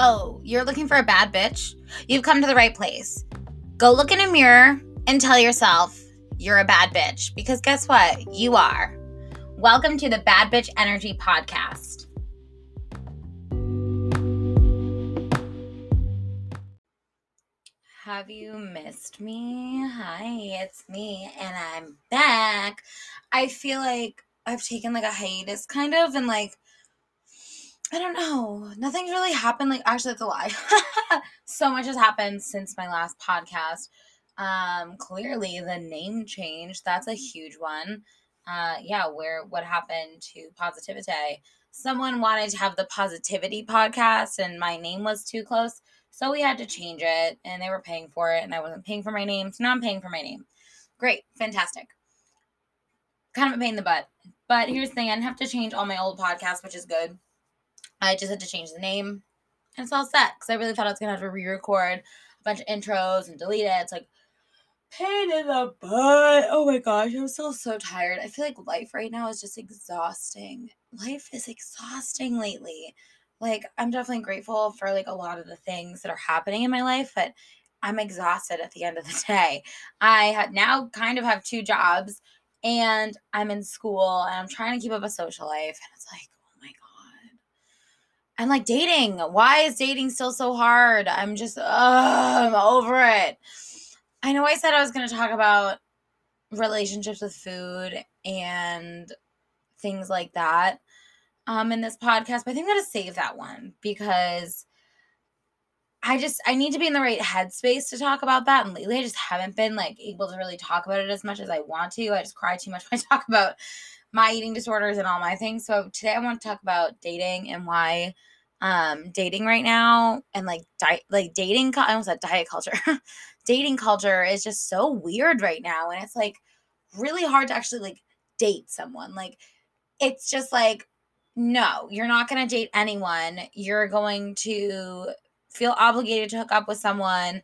Oh, you're looking for a bad bitch? You've come to the right place. Go look in a mirror and tell yourself you're a bad bitch because guess what? You are. Welcome to the Bad Bitch Energy Podcast. Have you missed me? Hi, it's me, and I'm back. I feel like I've taken like a hiatus, kind of, and like I don't know. Nothing's really happened. Like, actually, that's a lie. so much has happened since my last podcast. Um, clearly, the name change. That's a huge one. Uh, yeah, where what happened to Positivity? Someone wanted to have the Positivity podcast, and my name was too close. So we had to change it, and they were paying for it, and I wasn't paying for my name. So now I'm paying for my name. Great. Fantastic. Kind of a pain in the butt. But here's the thing I didn't have to change all my old podcasts, which is good I just had to change the name and it's all set because I really thought I was gonna have to re-record a bunch of intros and delete it. It's like pain in the butt. Oh my gosh, I'm still so tired. I feel like life right now is just exhausting. Life is exhausting lately. Like I'm definitely grateful for like a lot of the things that are happening in my life, but I'm exhausted at the end of the day. I had now kind of have two jobs and I'm in school and I'm trying to keep up a social life and it's like and like dating. Why is dating still so hard? I'm just, I'm over it. I know I said I was going to talk about relationships with food and things like that um, in this podcast, but I think I'm going to save that one because I just I need to be in the right headspace to talk about that. And lately, I just haven't been like able to really talk about it as much as I want to. I just cry too much when I talk about my eating disorders and all my things. So today I want to talk about dating and why um dating right now and like like dating I almost said diet culture. dating culture is just so weird right now and it's like really hard to actually like date someone. Like it's just like no, you're not going to date anyone. You're going to feel obligated to hook up with someone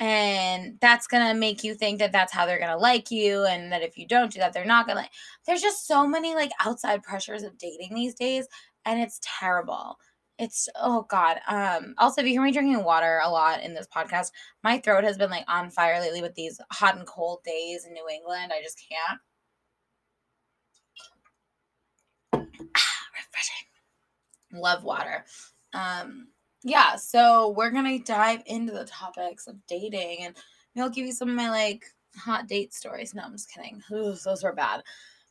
and that's to make you think that that's how they're to like you and that if you don't do that they're not to like there's just so many like outside pressures of dating these days and it's terrible. It's oh god um also if you hear me drinking water a lot in this podcast my throat has been like on fire lately with these hot and cold days in new england i just can't. Ah, refreshing. Love water. Um yeah, so we're gonna dive into the topics of dating and I'll give you some of my like hot date stories. No, I'm just kidding. Ooh, those were bad.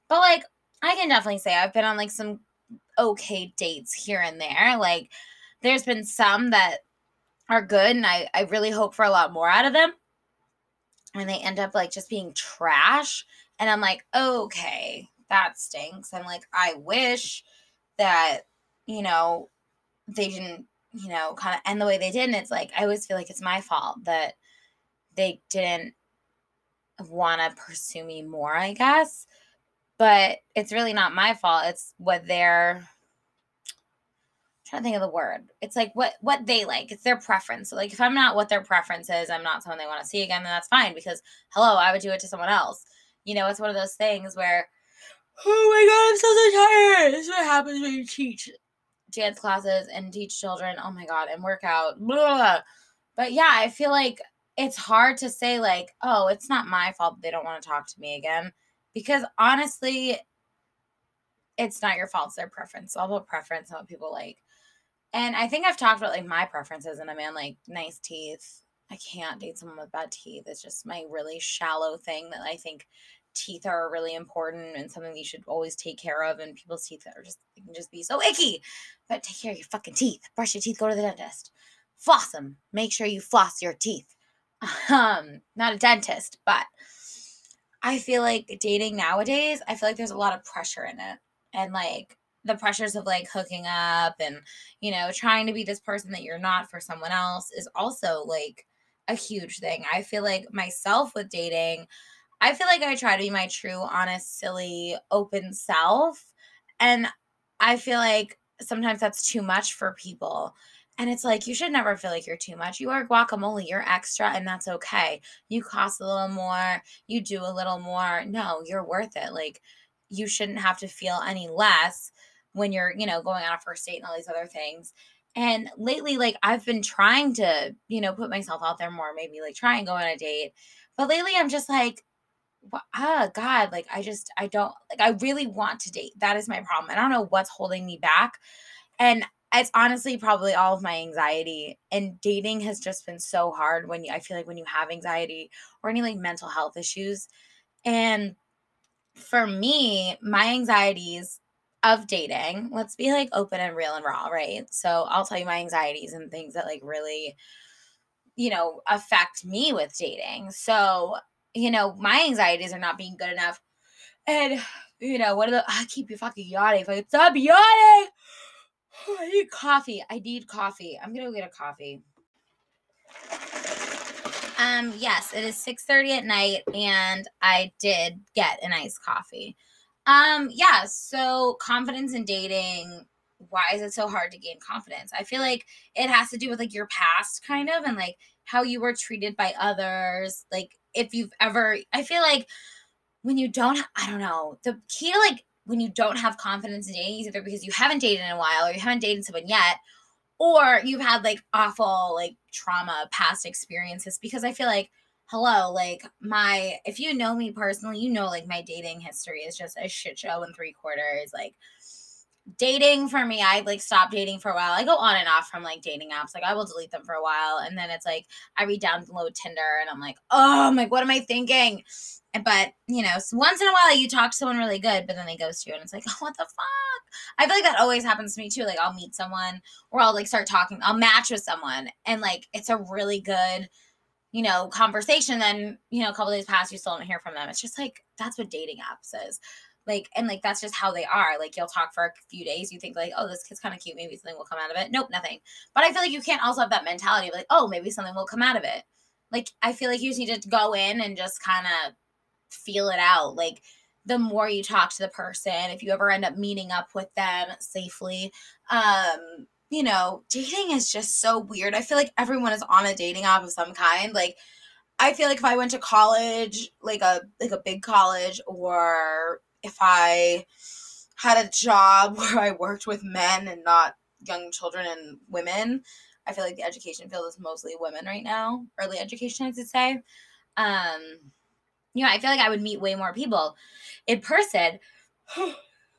But like I can definitely say I've been on like some okay dates here and there. Like there's been some that are good and I, I really hope for a lot more out of them. And they end up like just being trash. And I'm like, okay, that stinks. I'm like, I wish that, you know, they didn't you know, kind of end the way they did. And it's like, I always feel like it's my fault that they didn't want to pursue me more, I guess. But it's really not my fault. It's what they're I'm trying to think of the word. It's like what what they like. It's their preference. So like if I'm not what their preference is, I'm not someone they want to see again, then that's fine because hello, I would do it to someone else. You know, it's one of those things where oh my god, I'm so so tired. This is what happens when you teach dance classes and teach children. Oh my God, and work out. Blah. But yeah, I feel like it's hard to say, like, oh, it's not my fault they don't want to talk to me again. Because honestly, it's not your fault. It's their preference. It's all about preference and what people like. And I think I've talked about like my preferences in a man, like nice teeth. I can't date someone with bad teeth. It's just my really shallow thing that I think teeth are really important and something you should always take care of. And people's teeth are just can just be so icky. But take care of your fucking teeth. Brush your teeth. Go to the dentist. Floss them. Make sure you floss your teeth. Um, not a dentist, but I feel like dating nowadays. I feel like there's a lot of pressure in it, and like the pressures of like hooking up and you know trying to be this person that you're not for someone else is also like a huge thing. I feel like myself with dating, I feel like I try to be my true, honest, silly, open self. And I feel like sometimes that's too much for people. And it's like, you should never feel like you're too much. You are guacamole, you're extra, and that's okay. You cost a little more, you do a little more. No, you're worth it. Like, you shouldn't have to feel any less when you're, you know, going on a first date and all these other things. And lately, like I've been trying to, you know, put myself out there more, maybe like try and go on a date. But lately I'm just like, oh God, like I just I don't like I really want to date. That is my problem. I don't know what's holding me back. And it's honestly probably all of my anxiety and dating has just been so hard when you, I feel like when you have anxiety or any like mental health issues. And for me, my anxieties of dating, let's be like open and real and raw, right? So I'll tell you my anxieties and things that like really, you know, affect me with dating. So, you know, my anxieties are not being good enough. And, you know, what are the, I keep you fucking yawning. Fucking stop yawning. I need coffee. I need coffee. I'm gonna go get a coffee. Um, yes, it is 6:30 at night, and I did get an iced coffee. Um, yeah, so confidence in dating. Why is it so hard to gain confidence? I feel like it has to do with like your past kind of and like how you were treated by others. Like if you've ever I feel like when you don't I don't know, the key to like when you don't have confidence in dating is either because you haven't dated in a while or you haven't dated someone yet or you've had like awful like trauma past experiences because I feel like hello, like my if you know me personally, you know like my dating history is just a shit show in three quarters. Like dating for me, I like stopped dating for a while. I go on and off from like dating apps. Like I will delete them for a while, and then it's like I re-download Tinder, and I'm like, oh, I'm like, what am I thinking? But you know, once in a while you talk to someone really good, but then they ghost you, and it's like, oh, what the fuck? I feel like that always happens to me too. Like I'll meet someone, or I'll like start talking, I'll match with someone, and like it's a really good you know, conversation, then, you know, a couple days pass, you still don't hear from them. It's just like that's what dating apps is. Like, and like that's just how they are. Like you'll talk for a few days, you think like, oh, this kid's kind of cute, maybe something will come out of it. Nope, nothing. But I feel like you can't also have that mentality of like, oh, maybe something will come out of it. Like I feel like you just need to go in and just kind of feel it out. Like the more you talk to the person, if you ever end up meeting up with them safely, um, you know, dating is just so weird. I feel like everyone is on a dating app of some kind. Like I feel like if I went to college, like a like a big college or if I had a job where I worked with men and not young children and women, I feel like the education field is mostly women right now. Early education, I should say. Um, you know, I feel like I would meet way more people in person.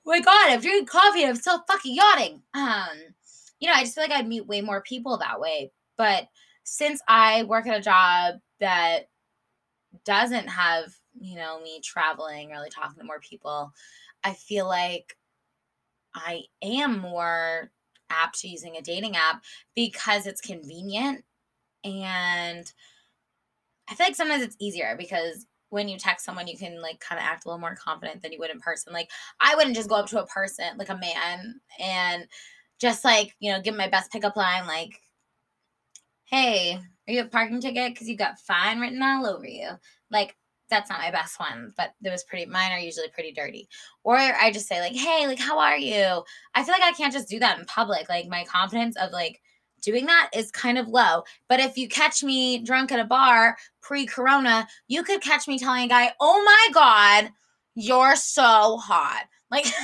my god, I'm drinking coffee and I'm still fucking yawning. Um, you know, I just feel like I'd meet way more people that way. But since I work at a job that doesn't have, you know, me traveling, really talking to more people, I feel like I am more apt to using a dating app because it's convenient and I feel like sometimes it's easier because when you text someone you can like kind of act a little more confident than you would in person. Like I wouldn't just go up to a person like a man and just like, you know, give my best pickup line like, hey, are you a parking ticket? Because you got fine written all over you. Like, that's not my best one, but it was pretty, mine are usually pretty dirty. Or I just say, like, hey, like, how are you? I feel like I can't just do that in public. Like, my confidence of like, doing that is kind of low. But if you catch me drunk at a bar pre corona, you could catch me telling a guy, oh my God, you're so hot. Like,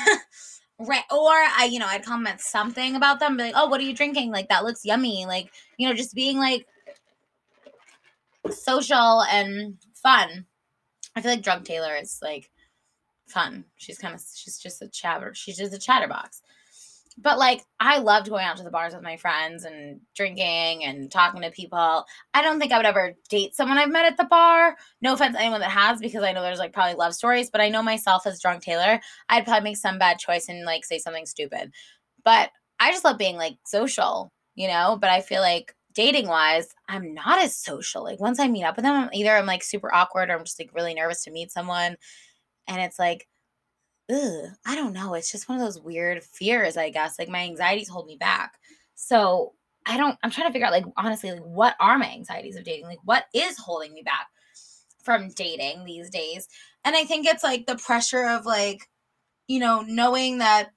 Right. Or I, you know, I'd comment something about them, be like, oh, what are you drinking? Like, that looks yummy. Like, you know, just being like social and fun. I feel like Drunk Taylor is like fun. She's kind of, she's just a chatter. She's just a chatterbox but like I loved going out to the bars with my friends and drinking and talking to people. I don't think I would ever date someone I've met at the bar. No offense to anyone that has, because I know there's like probably love stories, but I know myself as drunk Taylor, I'd probably make some bad choice and like say something stupid. But I just love being like social, you know. But I feel like dating wise, I'm not as social. Like once I meet up with them, either I'm like super awkward or I'm just like really nervous to meet someone. And it's like ugh, I don't know. It's just one of those weird fears, I guess. Like my anxieties hold me back. So I don't, I'm trying to figure out, like, honestly, like, what are my anxieties of dating? Like, what is holding me back from dating these days? And I think it's like the pressure of, like, you know, knowing that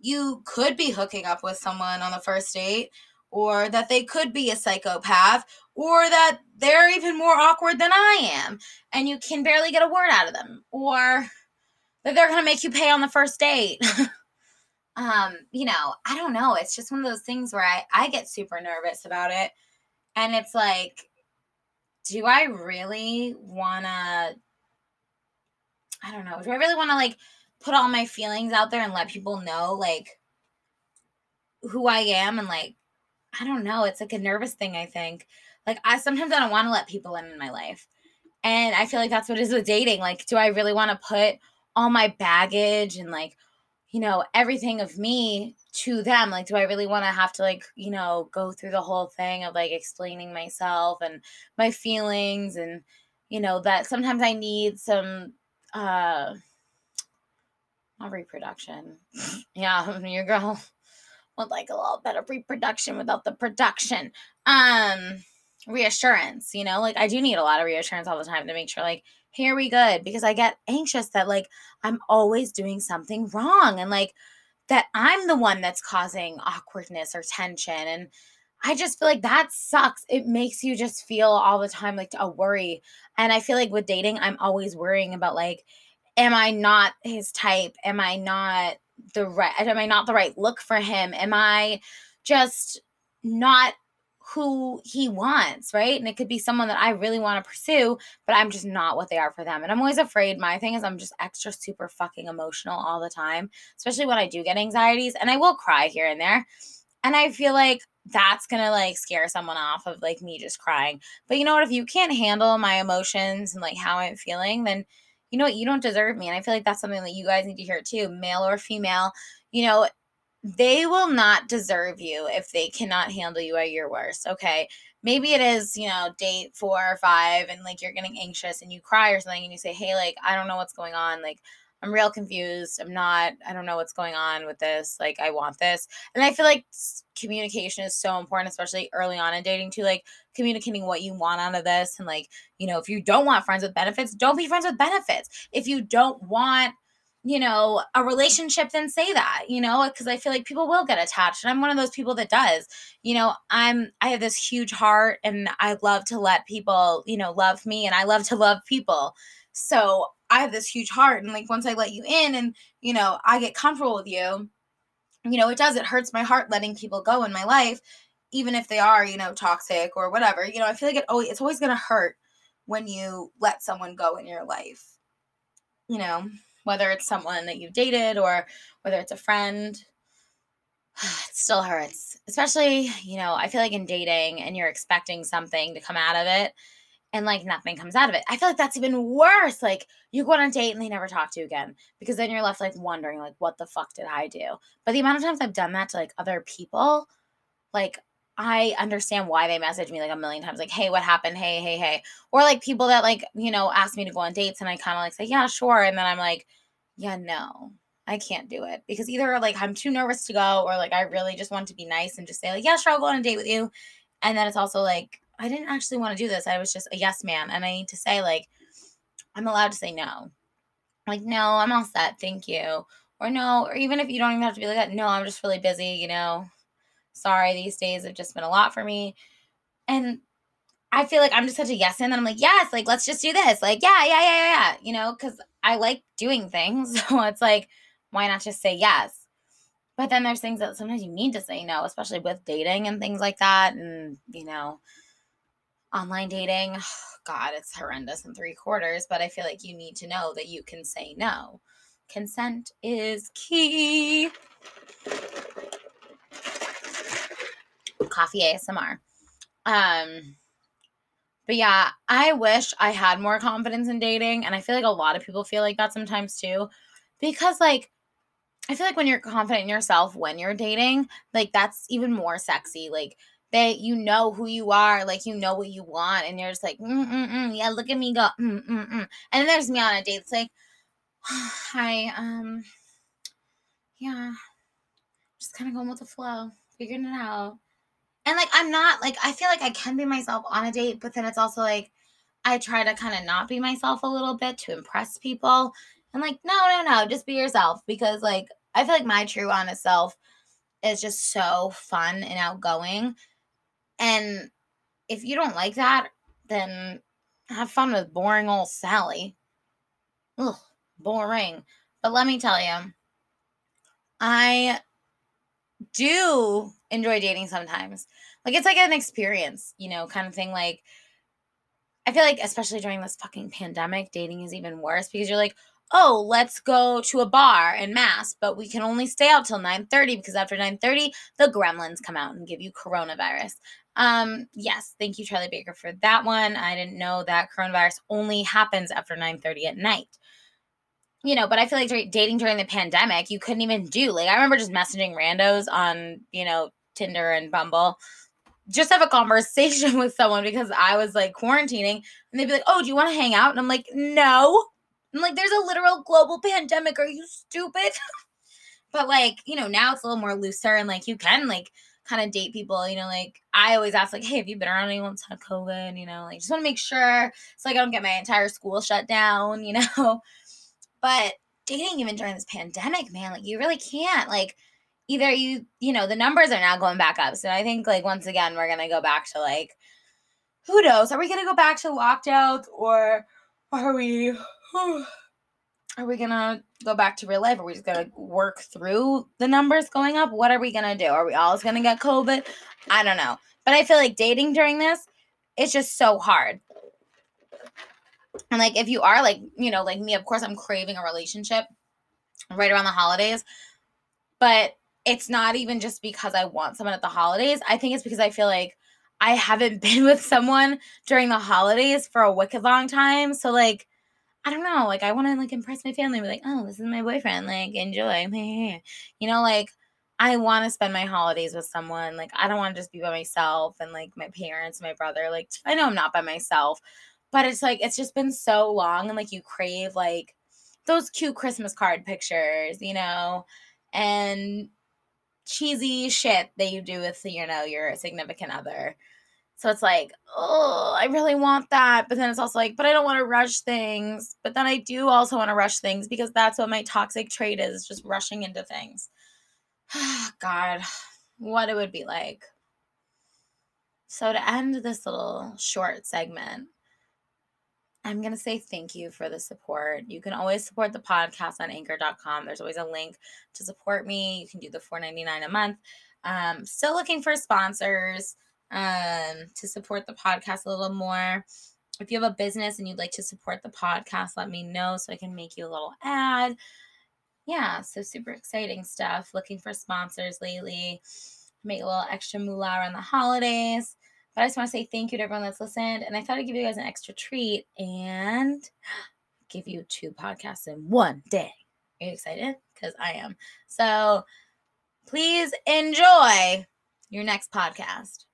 you could be hooking up with someone on the first date or that they could be a psychopath or that they're even more awkward than I am and you can barely get a word out of them or that they're going to make you pay on the first date. um, you know, I don't know. It's just one of those things where I, I get super nervous about it. And it's like, do I really want to, I don't know, do I really want to like put all my feelings out there and let people know like who I am and like, I don't know. It's like a nervous thing, I think. Like, I sometimes I don't want to let people in in my life. And I feel like that's what it is with dating. Like, do I really want to put all my baggage and like you know, everything of me to them. Like, do I really want to have to, like, you know, go through the whole thing of like explaining myself and my feelings and, you know, that sometimes I need some, uh, not reproduction. yeah, your girl would like a little bit of reproduction without the production. Um, reassurance, you know, like I do need a lot of reassurance all the time to make sure, like, here we good because I get anxious that like I'm always doing something wrong and like that I'm the one that's causing awkwardness or tension and I just feel like that sucks. It makes you just feel all the time like a worry. And I feel like with dating, I'm always worrying about like, am I not his type? Am I not the right am I not the right look for him? Am I just not who he wants, right? And it could be someone that I really want to pursue, but I'm just not what they are for them. And I'm always afraid. My thing is, I'm just extra super fucking emotional all the time, especially when I do get anxieties. And I will cry here and there. And I feel like that's gonna like scare someone off of like me just crying. But you know what? If you can't handle my emotions and like how I'm feeling, then you know what? You don't deserve me. And I feel like that's something that you guys need to hear too, male or female. You know, they will not deserve you if they cannot handle you at your worst. Okay. Maybe it is, you know, date four or five and like you're getting anxious and you cry or something and you say, Hey, like, I don't know what's going on. Like, I'm real confused. I'm not, I don't know what's going on with this. Like, I want this. And I feel like communication is so important, especially early on in dating, to like communicating what you want out of this. And like, you know, if you don't want friends with benefits, don't be friends with benefits. If you don't want, you know, a relationship, then say that, you know, because I feel like people will get attached. And I'm one of those people that does. You know, I'm, I have this huge heart and I love to let people, you know, love me and I love to love people. So I have this huge heart. And like once I let you in and, you know, I get comfortable with you, you know, it does, it hurts my heart letting people go in my life, even if they are, you know, toxic or whatever. You know, I feel like it always, it's always going to hurt when you let someone go in your life, you know whether it's someone that you've dated or whether it's a friend it still hurts especially you know i feel like in dating and you're expecting something to come out of it and like nothing comes out of it i feel like that's even worse like you go on a date and they never talk to you again because then you're left like wondering like what the fuck did i do but the amount of times i've done that to like other people like I understand why they message me like a million times, like, hey, what happened? Hey, hey, hey. Or like people that like, you know, ask me to go on dates and I kind of like say, yeah, sure. And then I'm like, yeah, no, I can't do it because either like I'm too nervous to go or like I really just want to be nice and just say, like, yeah, sure, I'll go on a date with you. And then it's also like, I didn't actually want to do this. I was just a yes man. And I need to say, like, I'm allowed to say no. Like, no, I'm all set. Thank you. Or no, or even if you don't even have to be like that, no, I'm just really busy, you know sorry, these days have just been a lot for me. And I feel like I'm just such a yes and then I'm like, yes, like let's just do this. Like, yeah, yeah, yeah, yeah, yeah. You know, because I like doing things. So it's like, why not just say yes? But then there's things that sometimes you need to say no, especially with dating and things like that. And, you know, online dating, God, it's horrendous in three quarters. But I feel like you need to know that you can say no. Consent is key coffee ASMR. Um, but yeah, I wish I had more confidence in dating. And I feel like a lot of people feel like that sometimes too. Because, like, I feel like when you're confident in yourself when you're dating, like, that's even more sexy. Like, that you know who you are, like, you know what you want. And you're just like, mm-mm-mm, yeah, look at me go, mm-mm-mm. And then there's me on a date. It's like, hi, um, yeah, just kind of going with the flow, figuring it out and like I'm not like I feel like I can be myself on a date, but then it's also like I try to kind of not be myself a little bit to impress people. And like, no, no, no, just be yourself because like I feel like my true honest self is just so fun and outgoing. And if you don't like that, then have fun with boring old Sally. Ugh, boring. But let me tell you, I do enjoy dating sometimes. Like it's like an experience, you know, kind of thing. Like I feel like especially during this fucking pandemic, dating is even worse because you're like, oh, let's go to a bar and mass, but we can only stay out till 9:30 because after 9:30, the gremlins come out and give you coronavirus. Um, yes, thank you, Charlie Baker, for that one. I didn't know that coronavirus only happens after 9:30 at night. You know, but I feel like dating during the pandemic, you couldn't even do. Like, I remember just messaging randos on, you know, Tinder and Bumble just have a conversation with someone because I was like quarantining and they'd be like, Oh, do you want to hang out? And I'm like, No. I'm like, There's a literal global pandemic. Are you stupid? but like, you know, now it's a little more looser and like you can like kind of date people, you know, like I always ask, like, hey, have you been around anyone that's had COVID? You know, like just want to make sure it's like I don't get my entire school shut down, you know. But dating even during this pandemic, man, like you really can't. Like either you, you know, the numbers are now going back up. So I think like once again, we're gonna go back to like who knows? Are we gonna go back to lockdowns or are we are we gonna go back to real life? Are we just gonna work through the numbers going up? What are we gonna do? Are we all gonna get COVID? I don't know. But I feel like dating during this, it's just so hard. And like if you are like, you know, like me, of course I'm craving a relationship right around the holidays. But it's not even just because I want someone at the holidays. I think it's because I feel like I haven't been with someone during the holidays for a wicked long time. So like I don't know, like I want to like impress my family, be like, oh, this is my boyfriend, like enjoy, you know, like I want to spend my holidays with someone. Like I don't want to just be by myself and like my parents, my brother. Like I know I'm not by myself, but it's like it's just been so long, and like you crave like those cute Christmas card pictures, you know, and cheesy shit that you do with you know your significant other. So it's like, oh, I really want that. But then it's also like, but I don't want to rush things. But then I do also want to rush things because that's what my toxic trait is just rushing into things. God, what it would be like. So to end this little short segment, I'm going to say thank you for the support. You can always support the podcast on anchor.com. There's always a link to support me. You can do the $4.99 a month. Um, still looking for sponsors um, to support the podcast a little more. If you have a business and you'd like to support the podcast, let me know so I can make you a little ad. Yeah, so super exciting stuff. Looking for sponsors lately. Make a little extra moolah around the holidays. But I just want to say thank you to everyone that's listened. And I thought I'd give you guys an extra treat and give you two podcasts in one day. Are you excited? Because I am. So please enjoy your next podcast.